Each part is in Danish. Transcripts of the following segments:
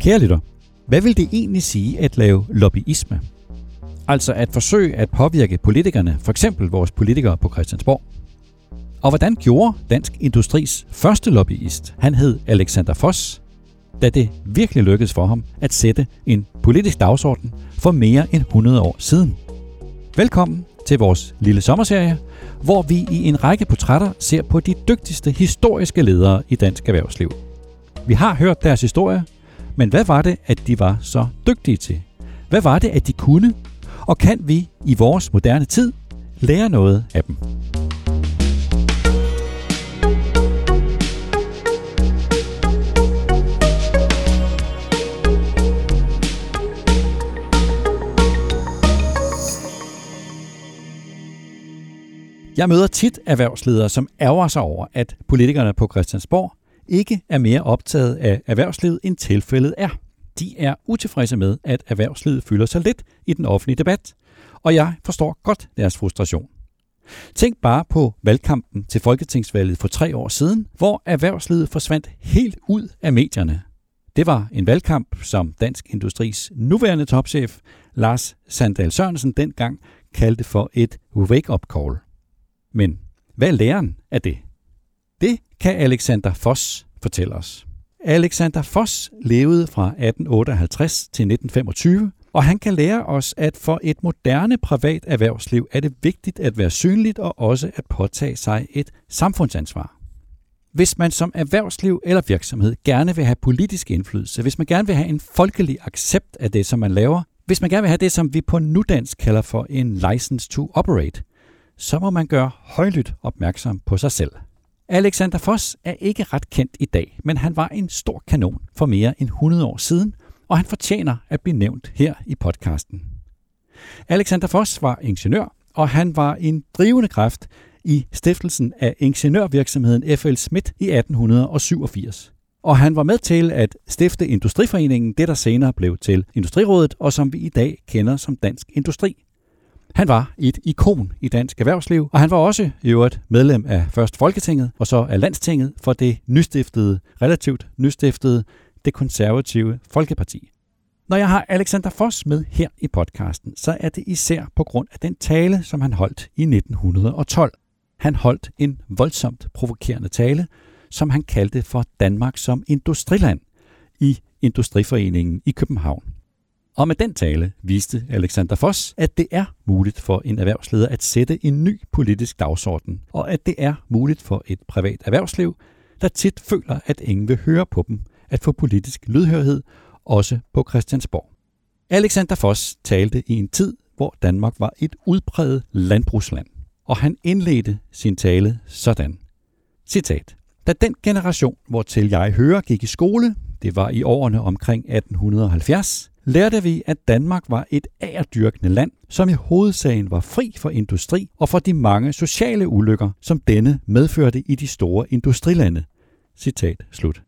Kære lytter, hvad vil det egentlig sige at lave lobbyisme? Altså at forsøge at påvirke politikerne, for eksempel vores politikere på Christiansborg. Og hvordan gjorde Dansk Industris første lobbyist, han hed Alexander Foss, da det virkelig lykkedes for ham at sætte en politisk dagsorden for mere end 100 år siden. Velkommen til vores lille sommerserie, hvor vi i en række portrætter ser på de dygtigste historiske ledere i dansk erhvervsliv. Vi har hørt deres historie, men hvad var det, at de var så dygtige til? Hvad var det, at de kunne? Og kan vi i vores moderne tid lære noget af dem? Jeg møder tit erhvervsledere, som ærger sig over, at politikerne på Christiansborg ikke er mere optaget af erhvervslivet, end tilfældet er. De er utilfredse med, at erhvervslivet fylder sig lidt i den offentlige debat, og jeg forstår godt deres frustration. Tænk bare på valgkampen til Folketingsvalget for tre år siden, hvor erhvervslivet forsvandt helt ud af medierne. Det var en valgkamp, som Dansk Industris nuværende topchef, Lars Sandal Sørensen, dengang kaldte for et wake-up call. Men hvad er læren af det? Det kan Alexander Foss fortælle os. Alexander Foss levede fra 1858 til 1925, og han kan lære os, at for et moderne privat erhvervsliv er det vigtigt at være synligt og også at påtage sig et samfundsansvar. Hvis man som erhvervsliv eller virksomhed gerne vil have politisk indflydelse, hvis man gerne vil have en folkelig accept af det, som man laver, hvis man gerne vil have det, som vi på nudansk kalder for en license to operate, så må man gøre højlydt opmærksom på sig selv. Alexander Foss er ikke ret kendt i dag, men han var en stor kanon for mere end 100 år siden, og han fortjener at blive nævnt her i podcasten. Alexander Foss var ingeniør, og han var en drivende kraft i stiftelsen af ingeniørvirksomheden F.L. Schmidt i 1887. Og han var med til at stifte Industriforeningen, det der senere blev til Industrirådet, og som vi i dag kender som Dansk Industri. Han var et ikon i dansk erhvervsliv, og han var også i øvrigt medlem af først Folketinget og så af Landstinget for det nystiftede, relativt nystiftede, det konservative Folkeparti. Når jeg har Alexander Foss med her i podcasten, så er det især på grund af den tale, som han holdt i 1912. Han holdt en voldsomt provokerende tale, som han kaldte for Danmark som industriland i Industriforeningen i København. Og med den tale viste Alexander Foss, at det er muligt for en erhvervsleder at sætte en ny politisk dagsorden, og at det er muligt for et privat erhvervsliv, der tit føler, at ingen vil høre på dem, at få politisk lydhørhed, også på Christiansborg. Alexander Foss talte i en tid, hvor Danmark var et udpræget landbrugsland, og han indledte sin tale sådan. Citat. Da den generation, hvor til jeg hører, gik i skole, det var i årene omkring 1870, lærte vi, at Danmark var et ærdyrkende land, som i hovedsagen var fri for industri og for de mange sociale ulykker, som denne medførte i de store industrilande. Citat slut.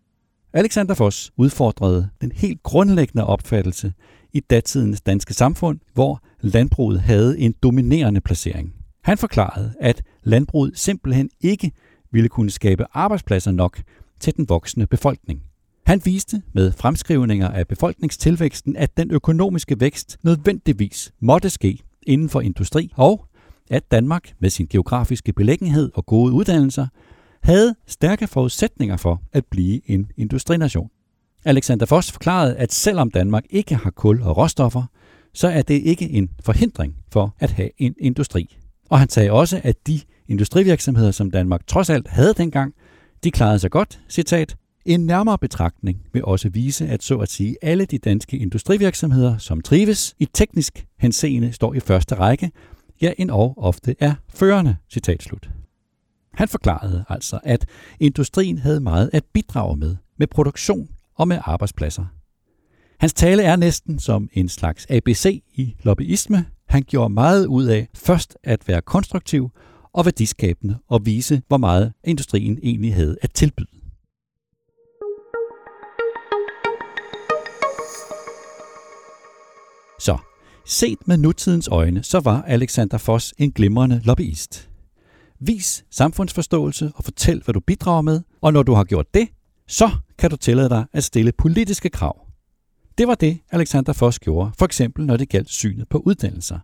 Alexander Foss udfordrede den helt grundlæggende opfattelse i datidens danske samfund, hvor landbruget havde en dominerende placering. Han forklarede, at landbruget simpelthen ikke ville kunne skabe arbejdspladser nok til den voksende befolkning. Han viste med fremskrivninger af befolkningstilvæksten, at den økonomiske vækst nødvendigvis måtte ske inden for industri, og at Danmark med sin geografiske belæggenhed og gode uddannelser havde stærke forudsætninger for at blive en industrination. Alexander Foss forklarede, at selvom Danmark ikke har kul og råstoffer, så er det ikke en forhindring for at have en industri. Og han sagde også, at de industrivirksomheder, som Danmark trods alt havde dengang, de klarede sig godt, citat, en nærmere betragtning vil også vise, at så at sige alle de danske industrivirksomheder, som trives i teknisk henseende, står i første række, ja endog ofte er førende. Citat slut. Han forklarede altså, at industrien havde meget at bidrage med, med produktion og med arbejdspladser. Hans tale er næsten som en slags ABC i lobbyisme. Han gjorde meget ud af først at være konstruktiv og værdiskabende og vise, hvor meget industrien egentlig havde at tilbyde. Så, set med nutidens øjne, så var Alexander Foss en glimrende lobbyist. Vis samfundsforståelse og fortæl, hvad du bidrager med, og når du har gjort det, så kan du tillade dig at stille politiske krav. Det var det, Alexander Foss gjorde, for eksempel når det galt synet på uddannelser.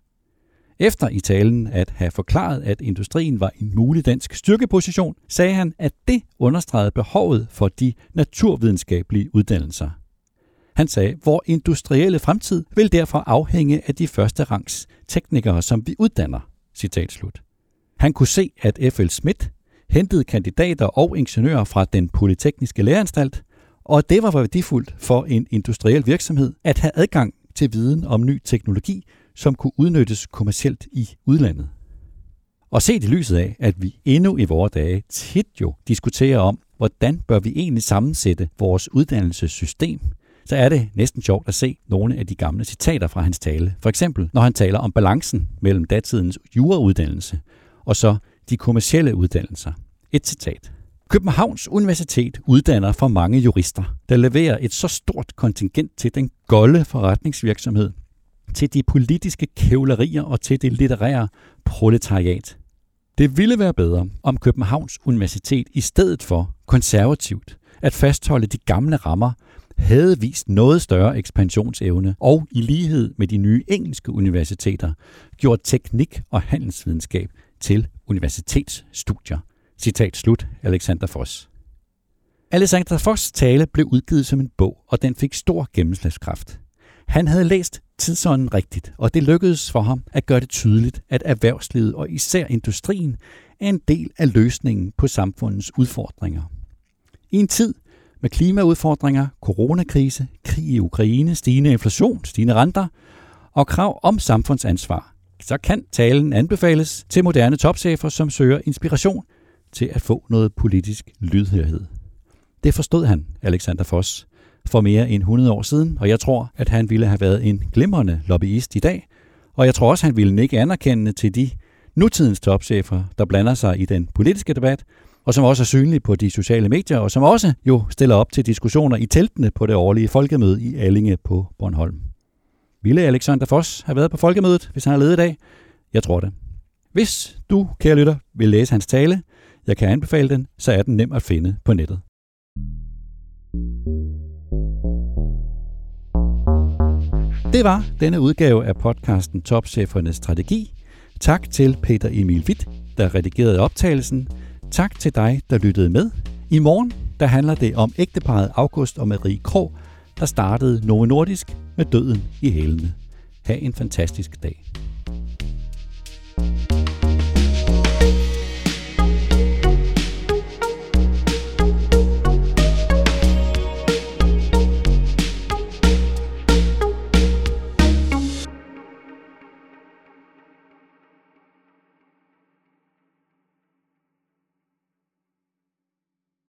Efter i talen at have forklaret, at industrien var en mulig dansk styrkeposition, sagde han, at det understregede behovet for de naturvidenskabelige uddannelser. Han sagde, vores industrielle fremtid vil derfor afhænge af de første rangs teknikere, som vi uddanner. Citat slut. Han kunne se, at F.L. Schmidt hentede kandidater og ingeniører fra den polytekniske læreanstalt, og det var værdifuldt for en industriel virksomhed at have adgang til viden om ny teknologi, som kunne udnyttes kommercielt i udlandet. Og set i lyset af, at vi endnu i vore dage tit jo diskuterer om, hvordan bør vi egentlig sammensætte vores uddannelsessystem, så er det næsten sjovt at se nogle af de gamle citater fra hans tale. For eksempel, når han taler om balancen mellem datidens jurauddannelse og så de kommercielle uddannelser. Et citat. Københavns Universitet uddanner for mange jurister, der leverer et så stort kontingent til den golde forretningsvirksomhed, til de politiske kævlerier og til det litterære proletariat. Det ville være bedre, om Københavns Universitet i stedet for konservativt at fastholde de gamle rammer havde vist noget større ekspansionsevne og i lighed med de nye engelske universiteter gjort teknik og handelsvidenskab til universitetsstudier. Citat slut, Alexander Foss. Alexander Foss tale blev udgivet som en bog, og den fik stor gennemslagskraft. Han havde læst tidsånden rigtigt, og det lykkedes for ham at gøre det tydeligt, at erhvervslivet og især industrien er en del af løsningen på samfundets udfordringer. I en tid med klimaudfordringer, coronakrise, krig i Ukraine, stigende inflation, stigende renter og krav om samfundsansvar, så kan talen anbefales til moderne topchefer, som søger inspiration til at få noget politisk lydhørhed. Det forstod han, Alexander Foss, for mere end 100 år siden, og jeg tror, at han ville have været en glimrende lobbyist i dag, og jeg tror også, han ville nikke anerkendende til de nutidens topchefer, der blander sig i den politiske debat, og som også er synlig på de sociale medier, og som også jo stiller op til diskussioner i teltene på det årlige folkemøde i Allinge på Bornholm. Ville Alexander Foss have været på folkemødet, hvis han har ledet i dag? Jeg tror det. Hvis du, kære lytter, vil læse hans tale, jeg kan anbefale den, så er den nem at finde på nettet. Det var denne udgave af podcasten Topchefernes Strategi. Tak til Peter Emil Witt, der redigerede optagelsen. Tak til dig, der lyttede med. I morgen der handler det om ægteparet August og Marie Krog, der startede Novo Nordisk med døden i hælene. Ha' en fantastisk dag.